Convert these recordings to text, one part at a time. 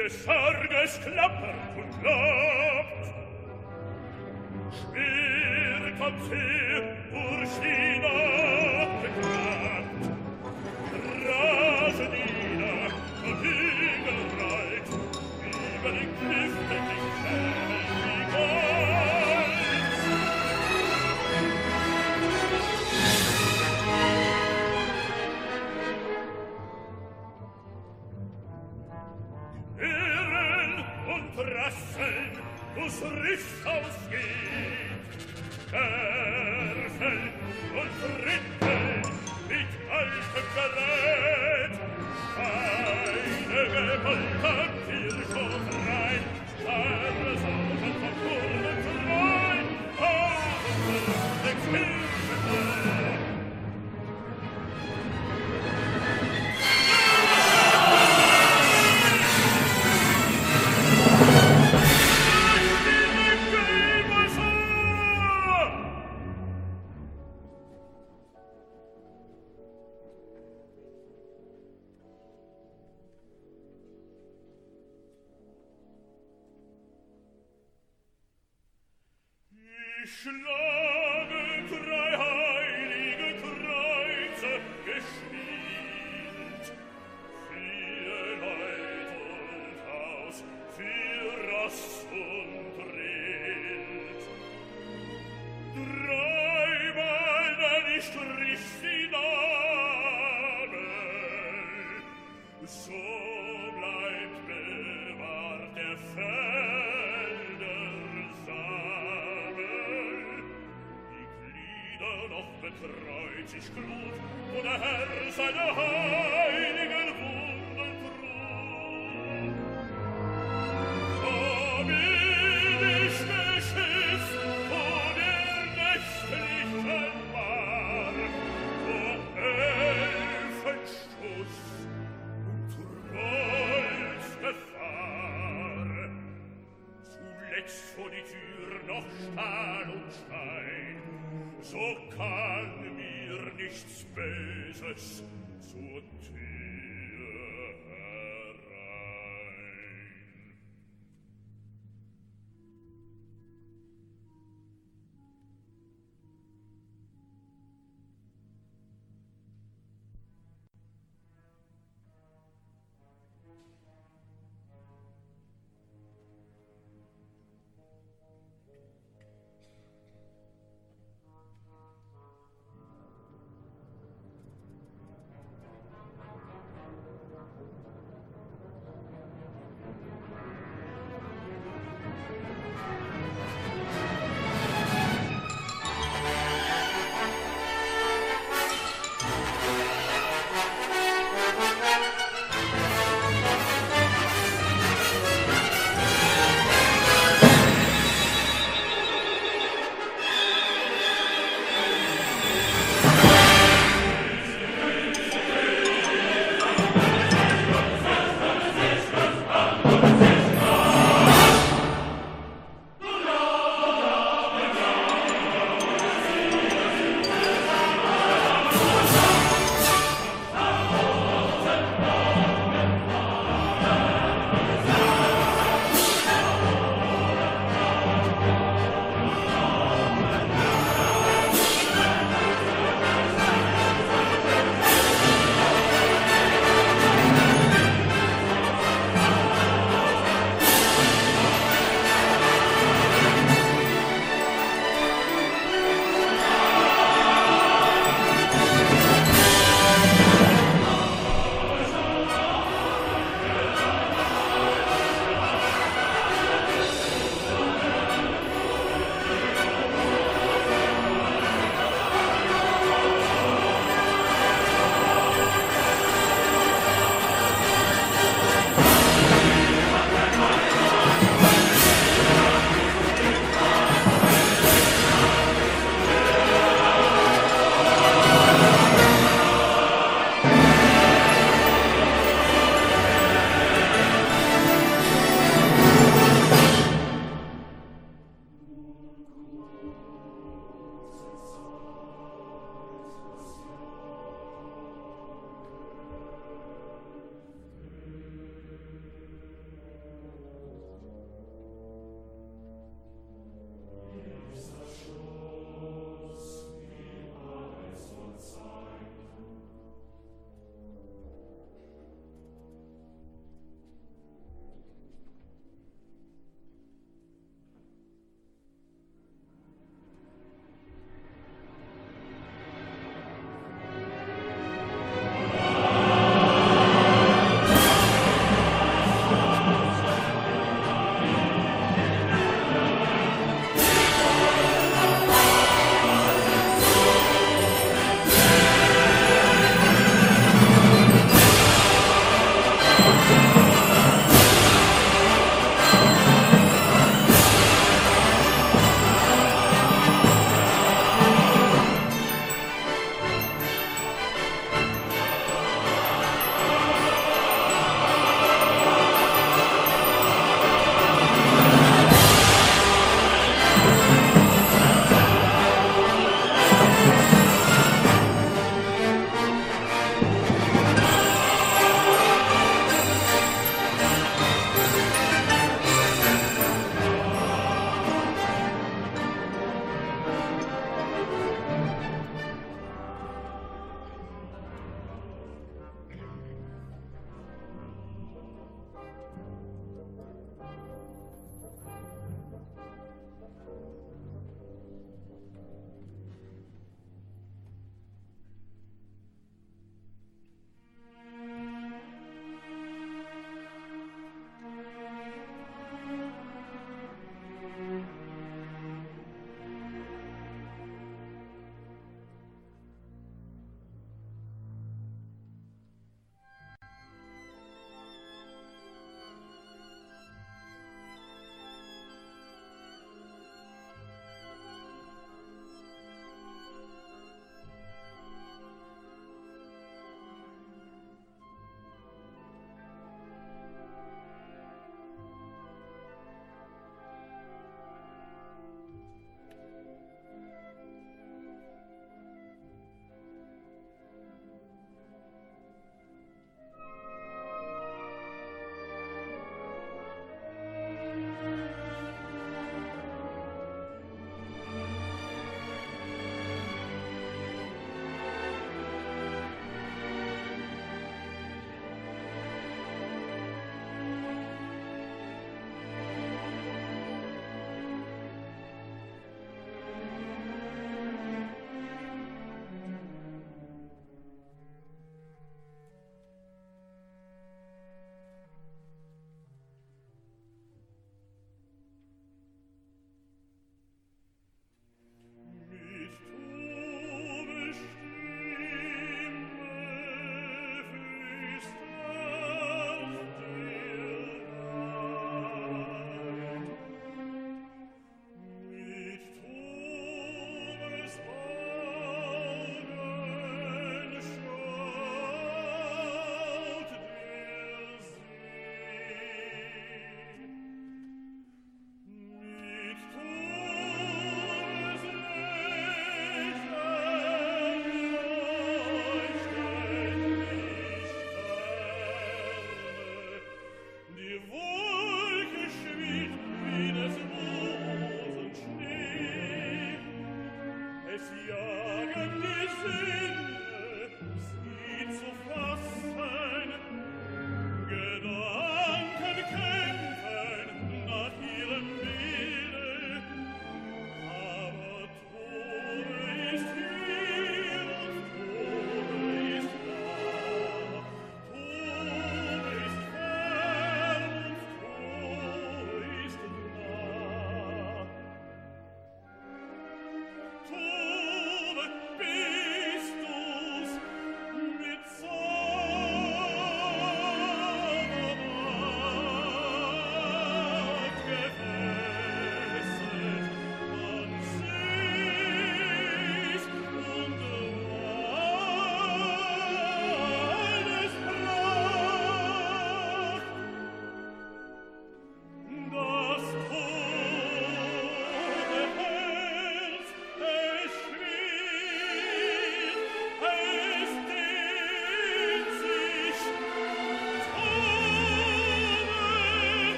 des Sarges klappert und klappt,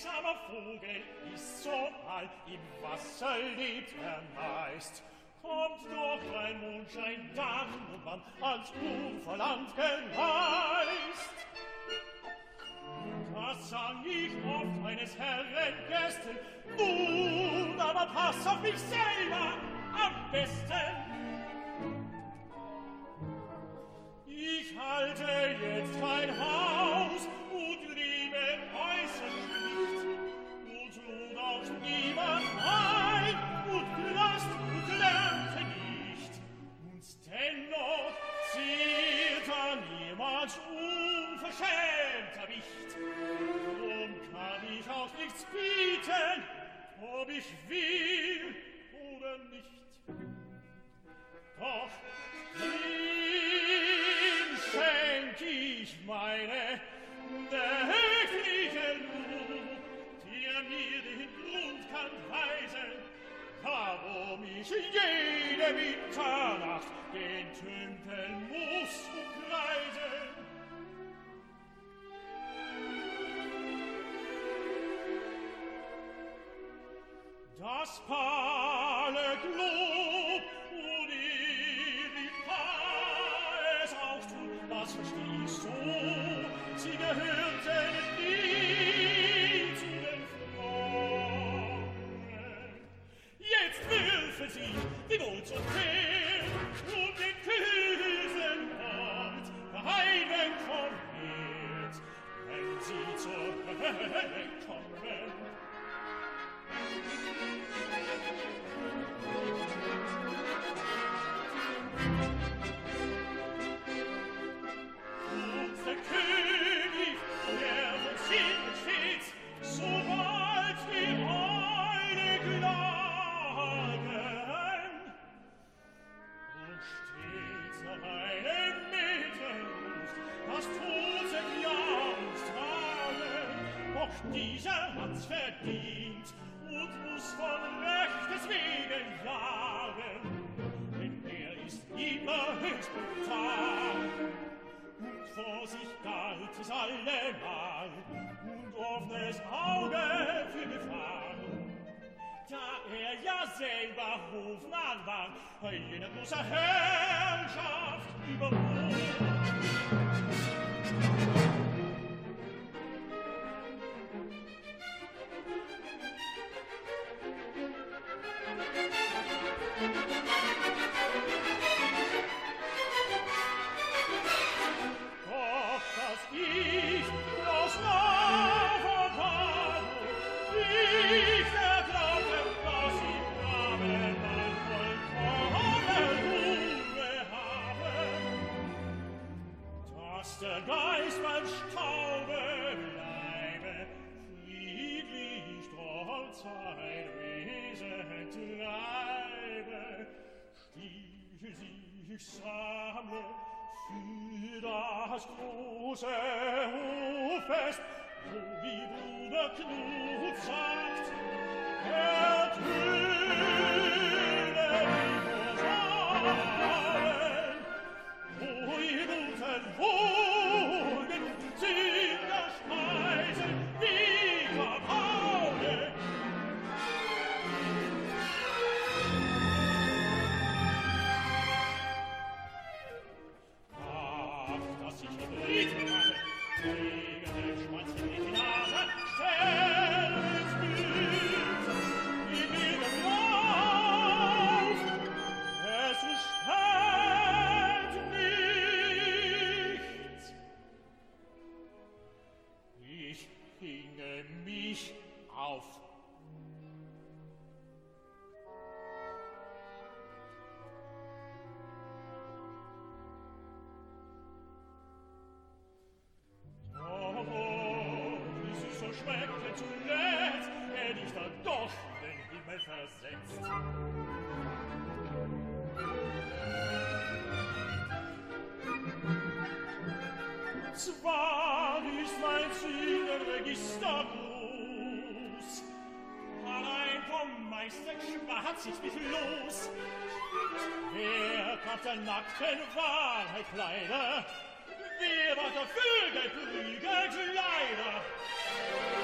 seltsamer Vogel ist so alt, im Wasser lebt er meist. Kommt durch ein Mondschein dann und man ans Uferland geneist. Das sang ich oft meines Herren Gästen, nun aber pass auf mich selber am besten usa her Magistergruß. Allein vom Meister hat sich mich los. Wer kauft der nackten Wahrheit Kleider? Wer war der Vögel prügelt Leider?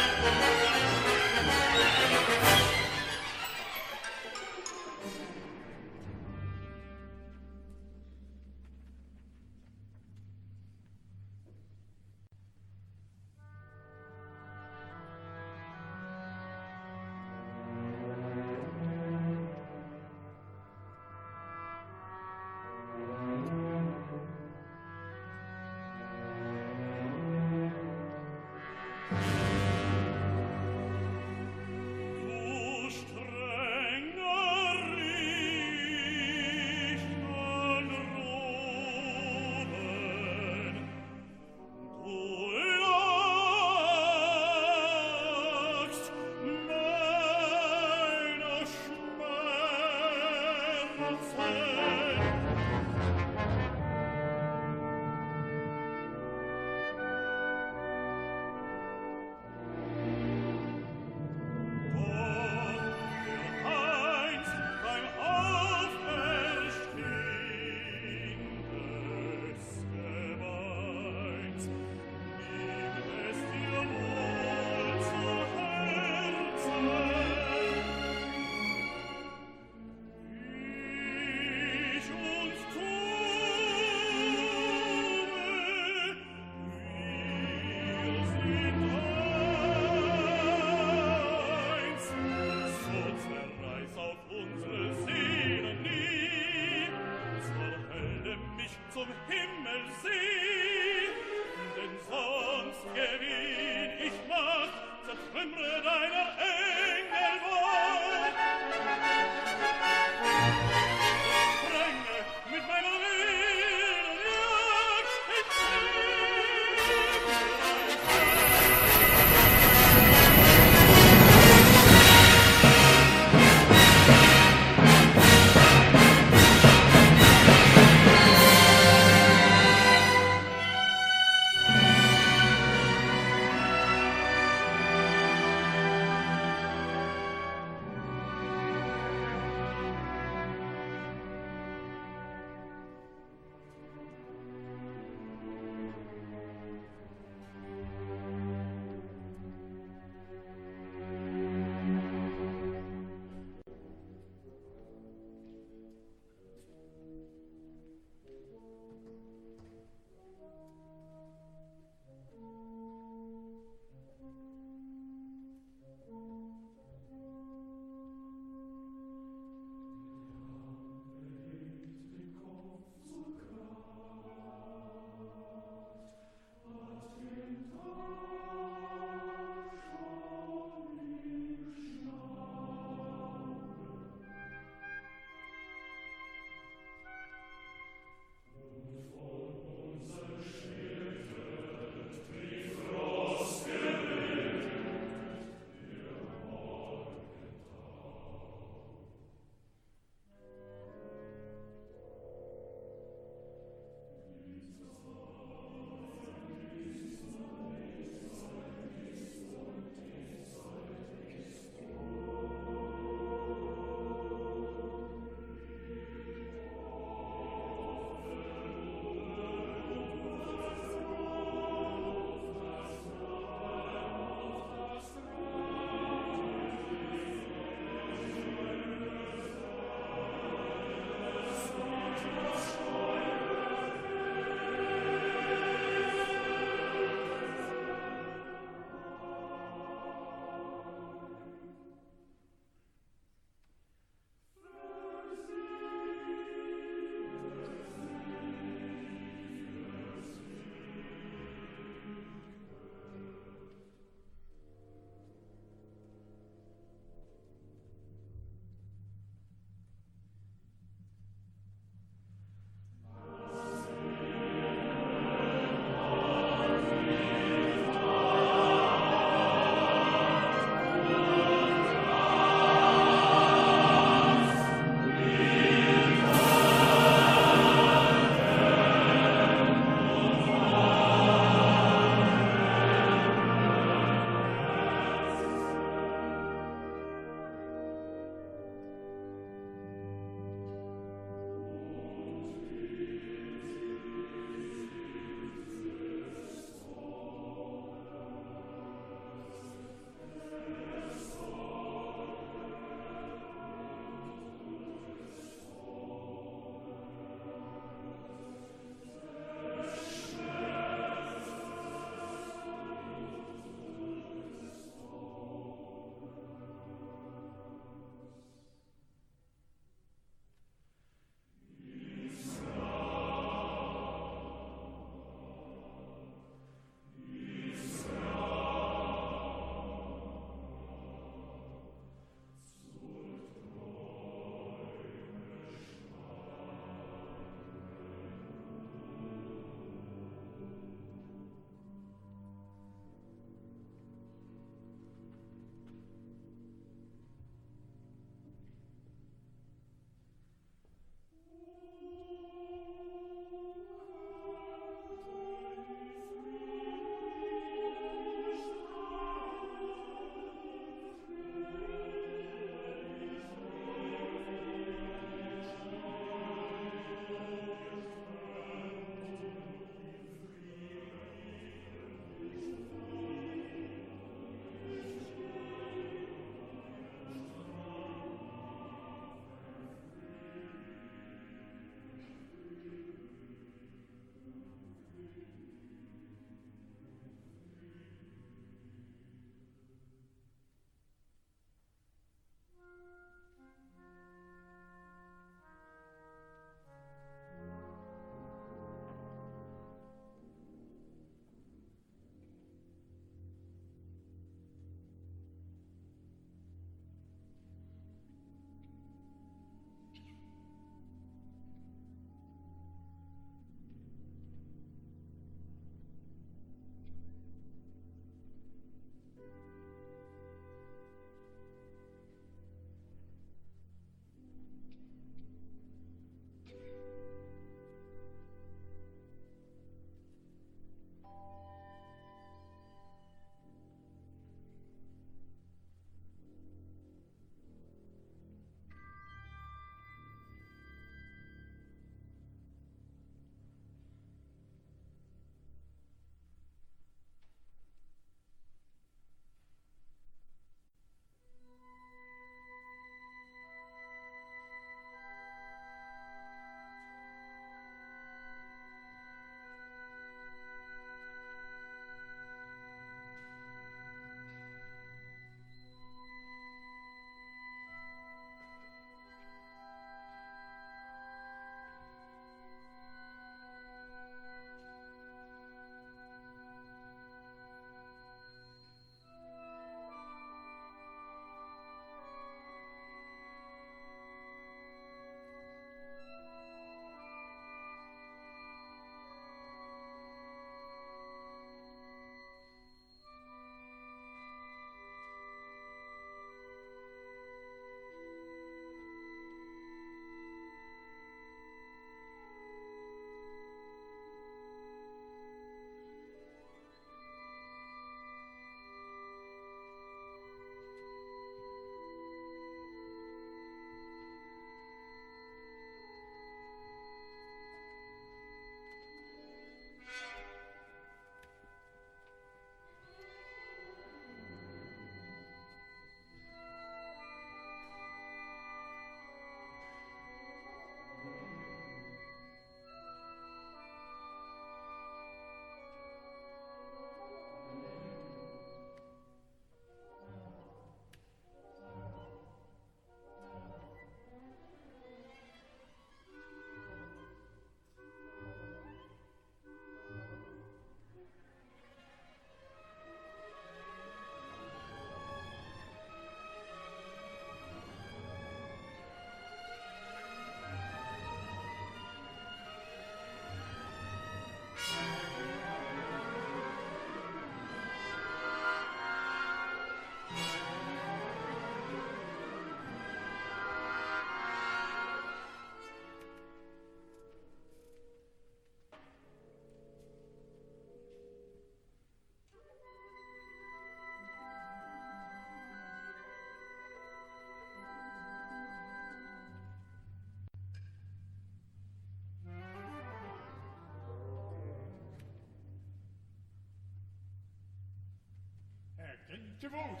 Te woord,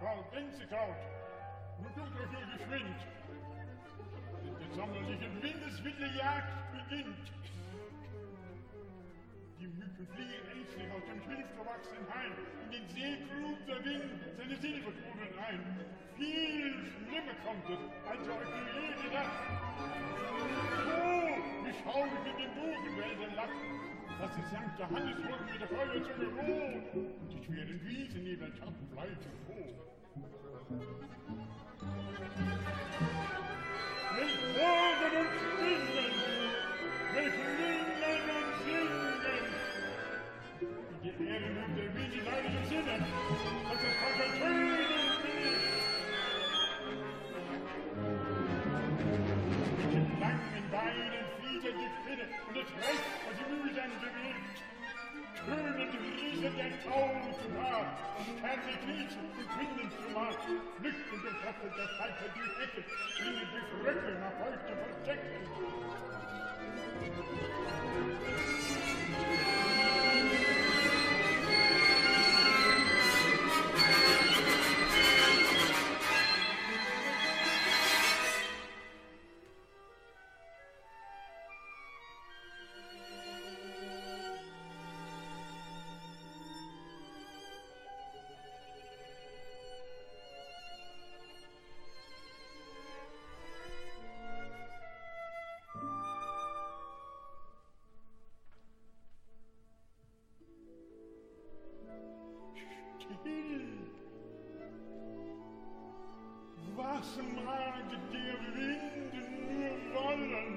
Frau Benzekraut. Nu komt euch nur geschwind. Der sommerlichen Windeswille Jagd beginnt. Die Mücken fliegen ängstlich aus dem schilfgewachsenen Hain. In den See grub der Wind seine Silberkronen ein. Viel schlimmer kommt es, als ihr euch je gedacht. Oh, wie schaurig in den Bogenwäldern lacht. Das ist St. Johannes wurden mit der Feuer zu geruht und die schweren Wiesen ihnen taten Fleisch bleiben Hoch. Welch Morgen und Schwingen, welch Linden und Singen, die Erde und der Wiesen leidigen Sinne, als es von der Tönen fließt. Mit den langen Beinen flieht er die Spinne und es reicht Hände wild, krönend rieset ein Zaun zum Haar, fertig Riesen und Winden zum Haar, flüchtend und hoffend der Falter die Hecke, fliehen die Fröcke nach heute verstecken. das mag dir Wind nur wollen.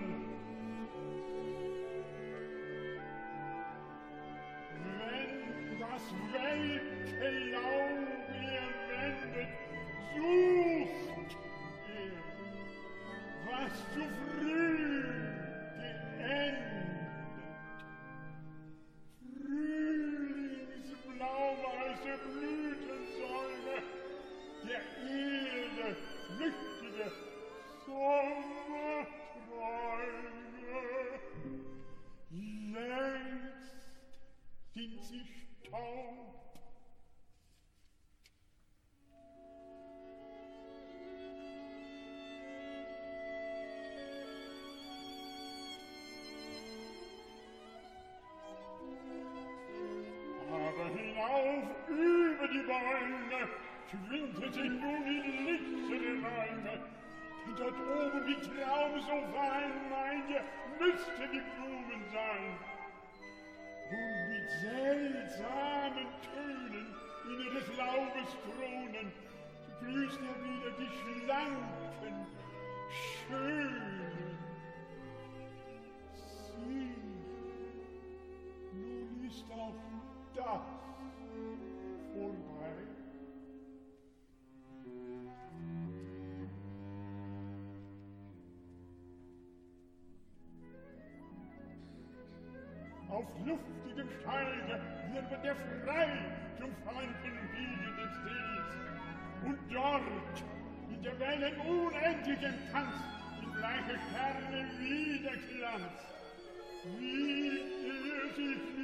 Wenn das welke Laub ihr wendet, sucht er was zu früh Auf luftigem Steige wird der frei zum Franken wiegen des Sees. Und dort, in der Wellen unendlichen Tanz, die bleiche Sterne wieder Glanz. Wie er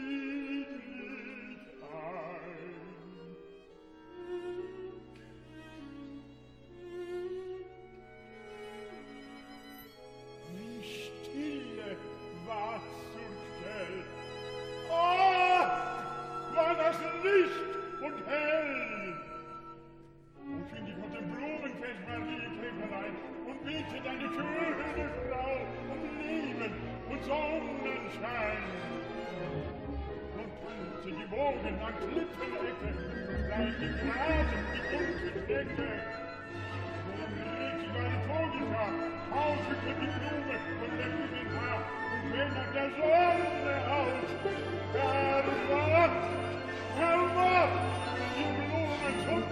Licht und hell. Und finde ich mit dem Blumenfeld, Marie Käferlein und bitte deine schöne Frau um Leben und Sonnenschein. Und pünte die Wogen an Klippenecke, und bleib die Grasen, die dunkle Decke. Und rieche deine Togika, tausende die Blume von lecke den Haar, und wenn er der Sonne aus, der Wacht, calma, il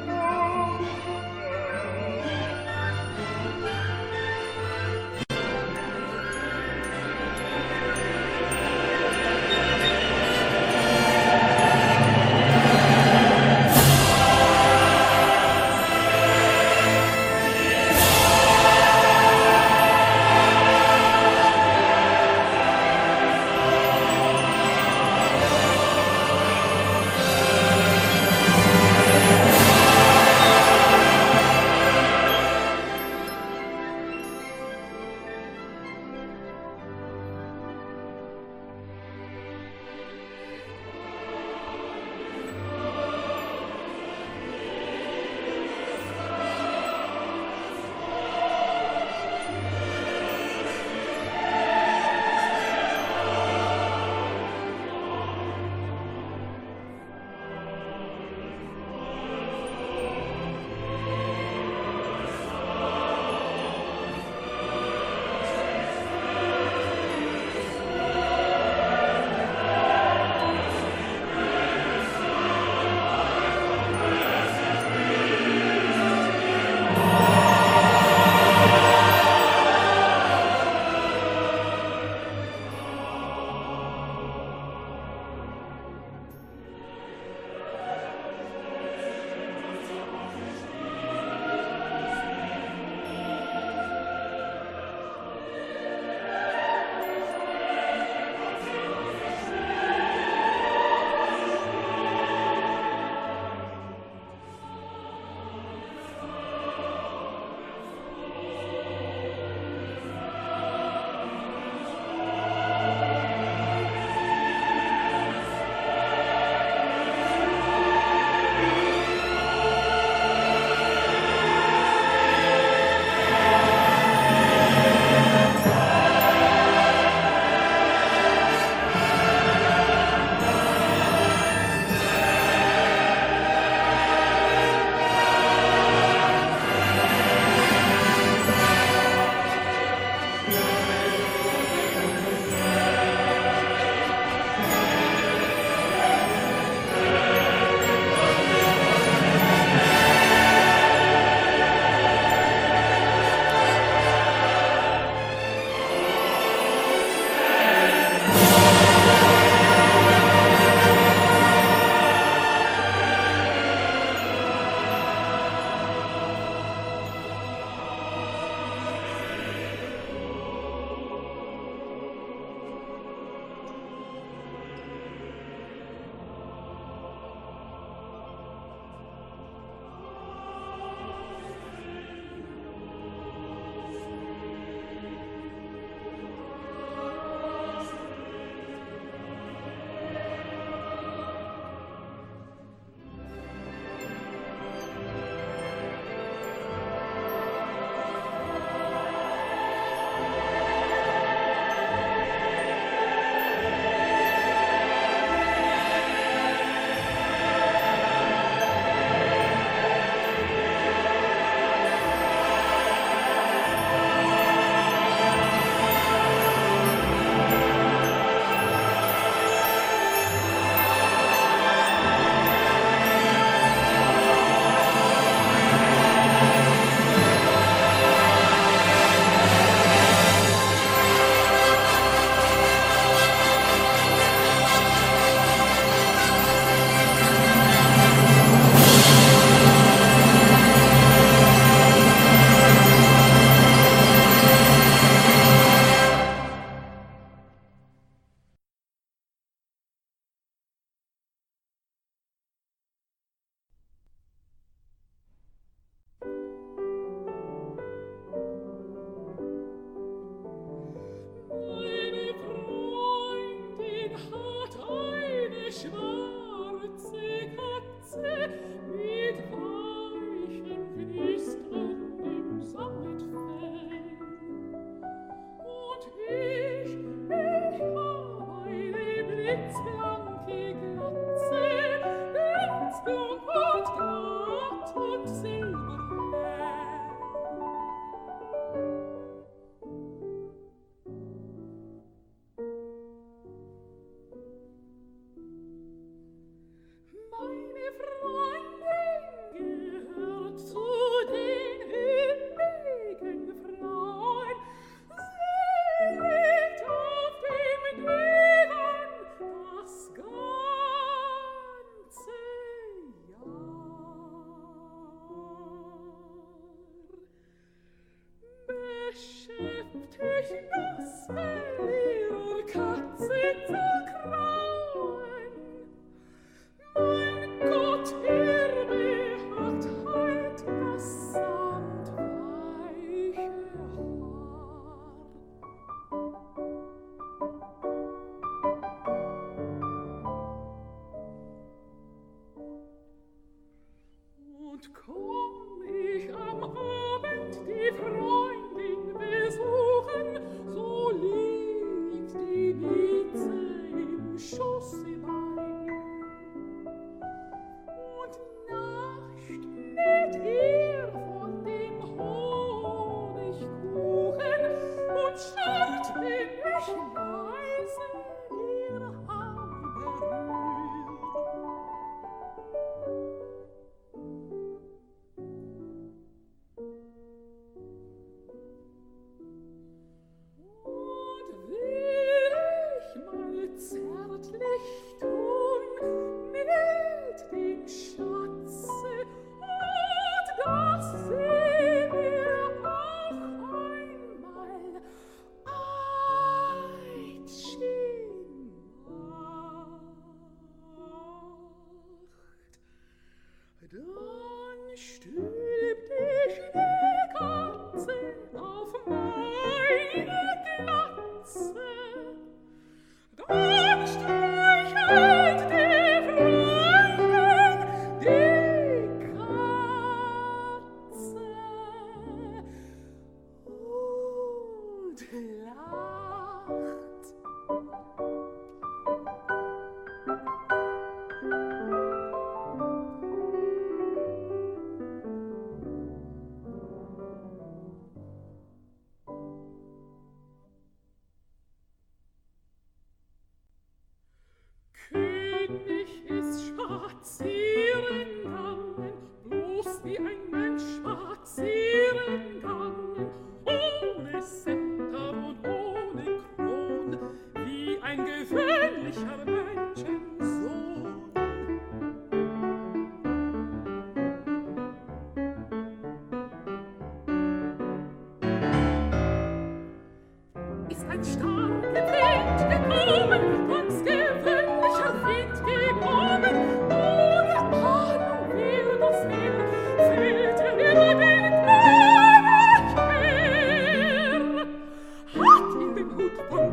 Woo!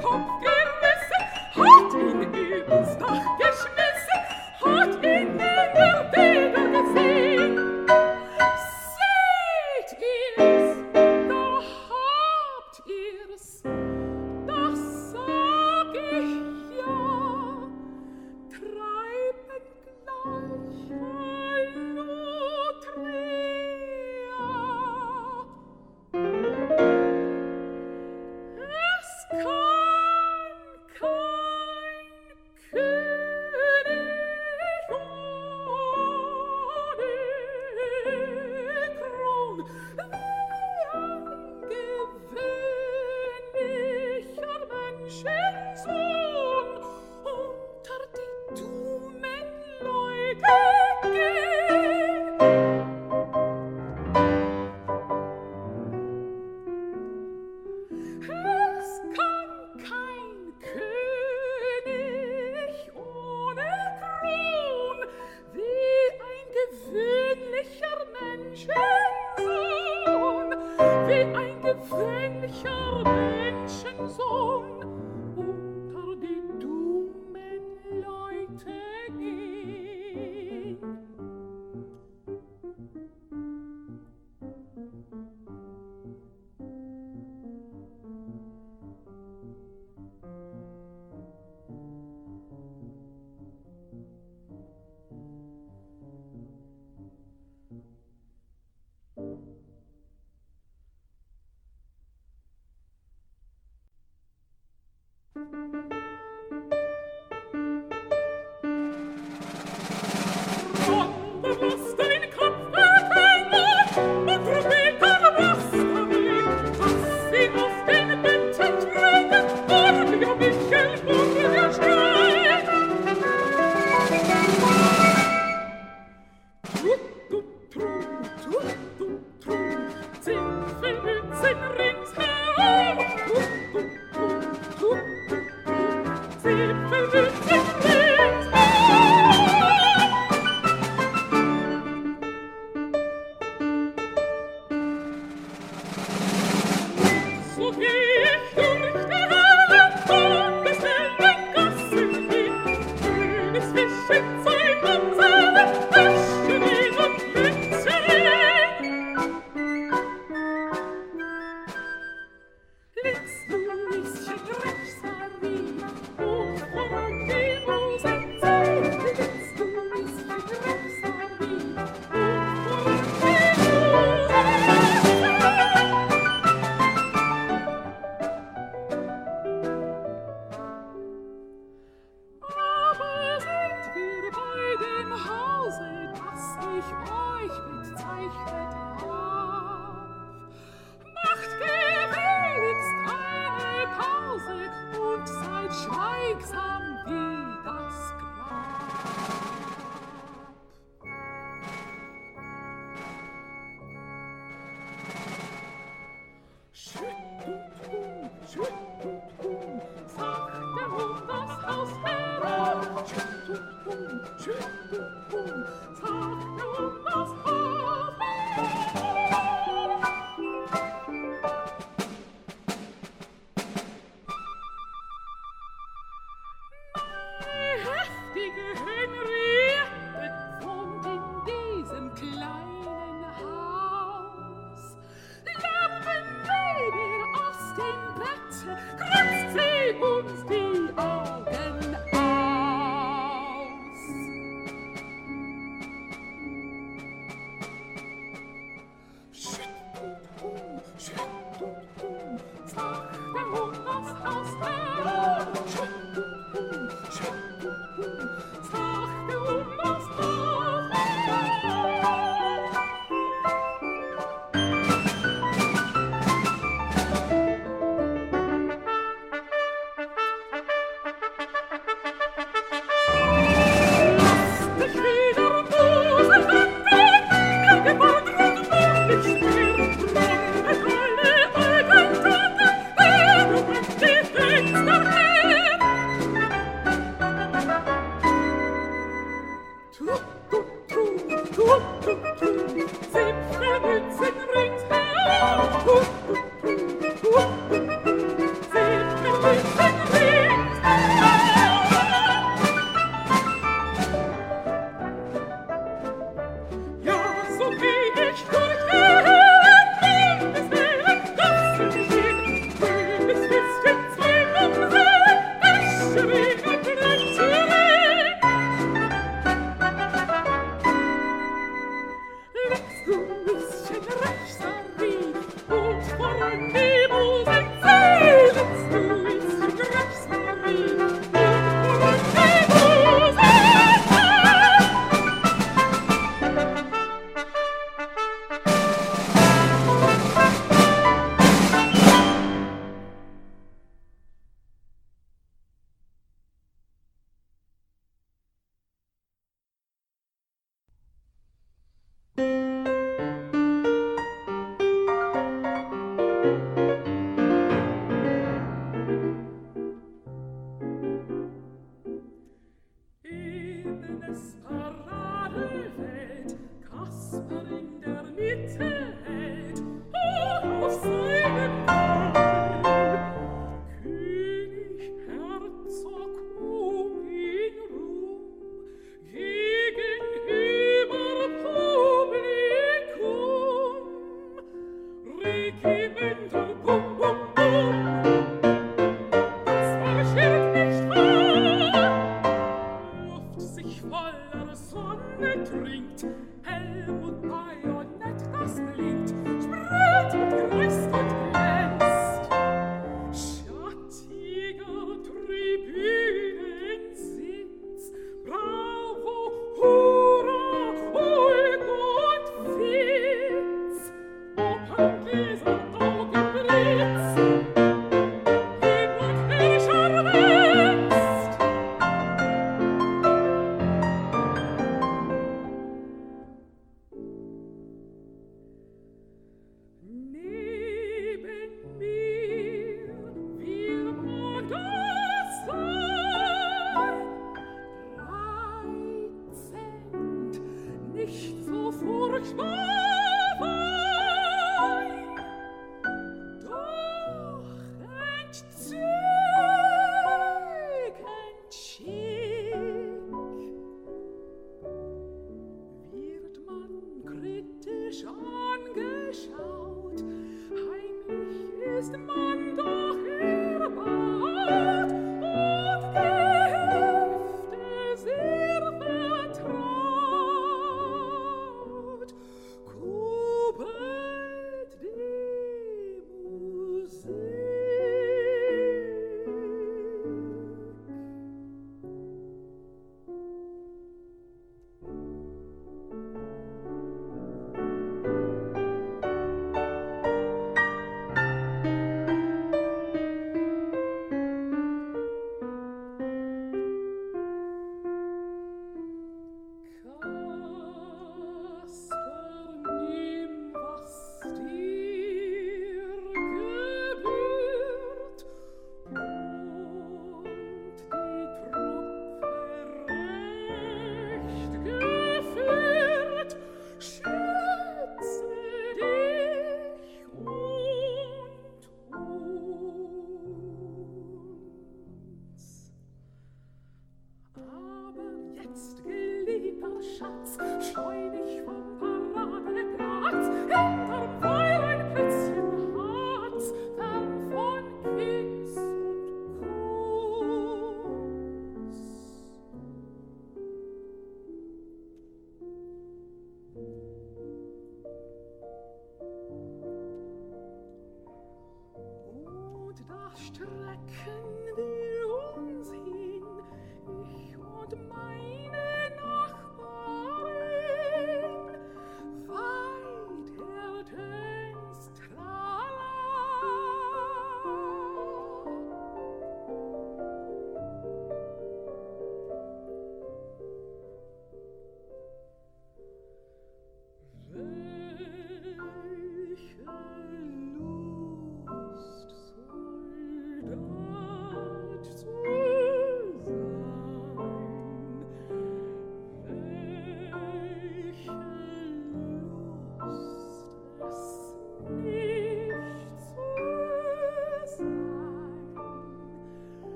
Zukunft